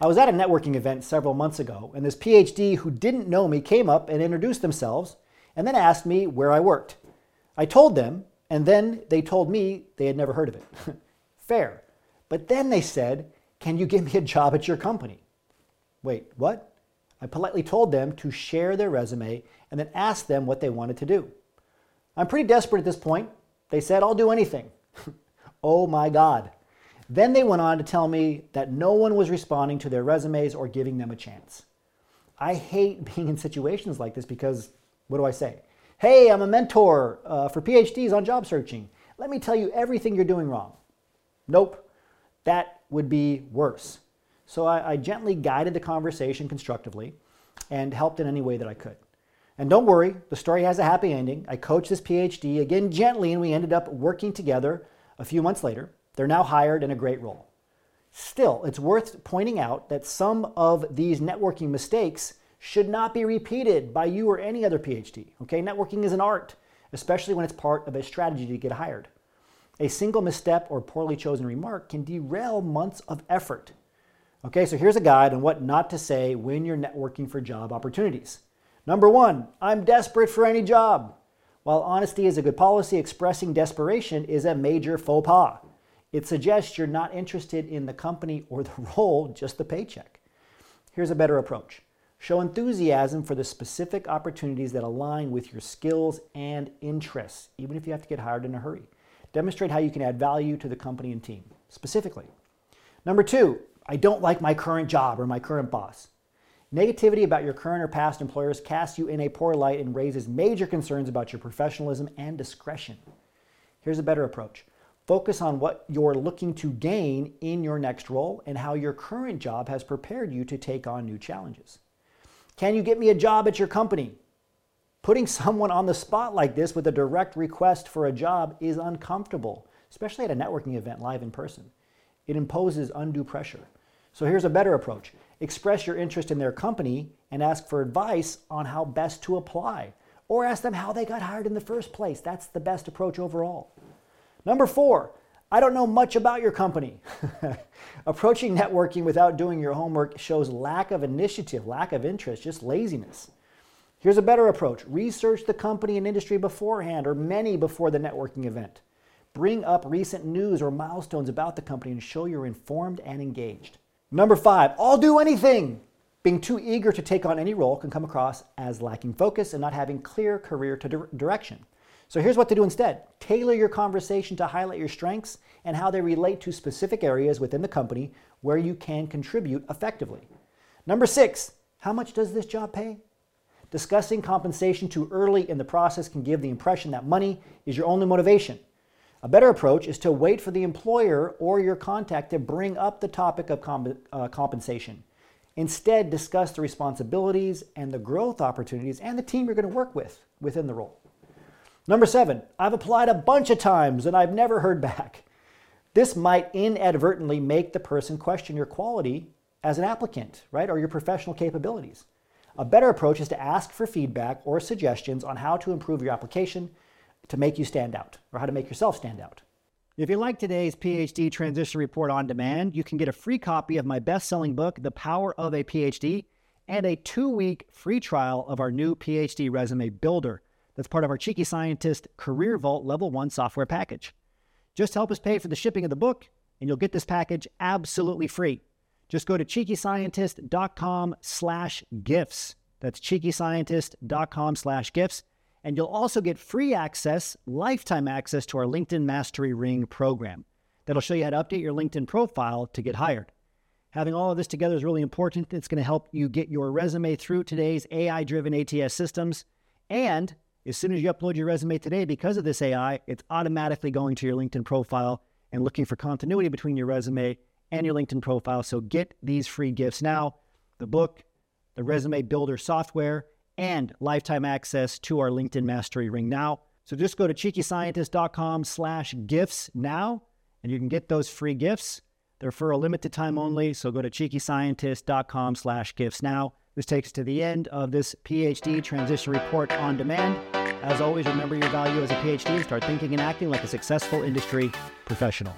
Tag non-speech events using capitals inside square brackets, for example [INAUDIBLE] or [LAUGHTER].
I was at a networking event several months ago, and this PhD who didn't know me came up and introduced themselves and then asked me where I worked. I told them, and then they told me they had never heard of it. [LAUGHS] Fair. But then they said, Can you give me a job at your company? Wait, what? I politely told them to share their resume and then asked them what they wanted to do. I'm pretty desperate at this point. They said, I'll do anything. [LAUGHS] oh my God. Then they went on to tell me that no one was responding to their resumes or giving them a chance. I hate [LAUGHS] being in situations like this because what do I say? Hey, I'm a mentor uh, for PhDs on job searching. Let me tell you everything you're doing wrong. Nope, that would be worse. So I, I gently guided the conversation constructively and helped in any way that I could. And don't worry, the story has a happy ending. I coached this PhD again gently, and we ended up working together a few months later. They're now hired in a great role. Still, it's worth pointing out that some of these networking mistakes should not be repeated by you or any other PhD. Okay, networking is an art, especially when it's part of a strategy to get hired. A single misstep or poorly chosen remark can derail months of effort. Okay, so here's a guide on what not to say when you're networking for job opportunities. Number one, I'm desperate for any job. While honesty is a good policy, expressing desperation is a major faux pas. It suggests you're not interested in the company or the [LAUGHS] role, just the paycheck. Here's a better approach show enthusiasm for the specific opportunities that align with your skills and interests, even if you have to get hired in a hurry. Demonstrate how you can add value to the company and team, specifically. Number two, I don't like my current job or my current boss. Negativity about your current or past employers casts you in a poor light and raises major concerns about your professionalism and discretion. Here's a better approach focus on what you're looking to gain in your next role and how your current job has prepared you to take on new challenges. Can you get me a job at your company? Putting [LAUGHS] someone on the spot like this with a direct request for a job is uncomfortable, especially at a networking event live in person. It imposes undue pressure. So here's a better approach express your interest in their company and ask for advice on how best to apply, or ask them how they got hired in the first place. That's the best approach overall. Number four, I don't know much about your company. [LAUGHS] Approaching networking without doing your homework shows lack of initiative, lack of interest, just laziness. Here's a better approach research the company and industry beforehand or many before the networking event. Bring up recent news or milestones about the company and show you're informed and engaged. Number five, I'll do anything. Being too eager to take on any role can come across as lacking focus and not having clear career to direction. So here's what to do instead tailor your conversation to highlight your strengths and how they relate to specific areas within the company where you can contribute effectively. Number six, how much does this job pay? Discussing compensation too early in the process can give the impression that money is your only motivation. A better approach is to wait for the employer or your contact to bring up the topic of comp- uh, compensation. Instead, discuss the responsibilities and the growth opportunities and the team you're going to work with within the role. Number seven, I've applied a bunch of times and I've never heard back. This might inadvertently make the person question your quality as an applicant, right, or your professional capabilities. A better approach is to ask for feedback or suggestions on how to improve your application to make you stand out or how to make yourself stand out. If you like today's PhD Transition Report on demand, you can get a free copy of my best selling book, The Power of a PhD, and a two week free trial of our new PhD Resume Builder that's part of our Cheeky Scientist Career Vault Level 1 software package. Just help us pay for the shipping of the book, and you'll get this package absolutely free. Just go to cheekyscientist.com slash gifts. That's cheekyscientist.com slash gifts. And you'll also get free access, lifetime access to our LinkedIn Mastery Ring program. That'll show you how to update your LinkedIn profile to get hired. Having all of this together is really important. It's going to help you get your resume through today's AI driven ATS systems and as soon as you upload your resume today, because of this AI, it's automatically going to your LinkedIn profile and looking for continuity between your resume and your LinkedIn profile. So get these free gifts now the book, the resume builder software, and lifetime access to our LinkedIn Mastery Ring now. So just go to cheekyscientist.com slash gifts now, and you can get those free gifts. They're for a limited time only, so go to cheekyscientist.com slash gifts now. This takes us to the end of this PhD Transition Report on Demand. As always, remember your value as a PhD. and Start thinking and acting like a successful industry professional.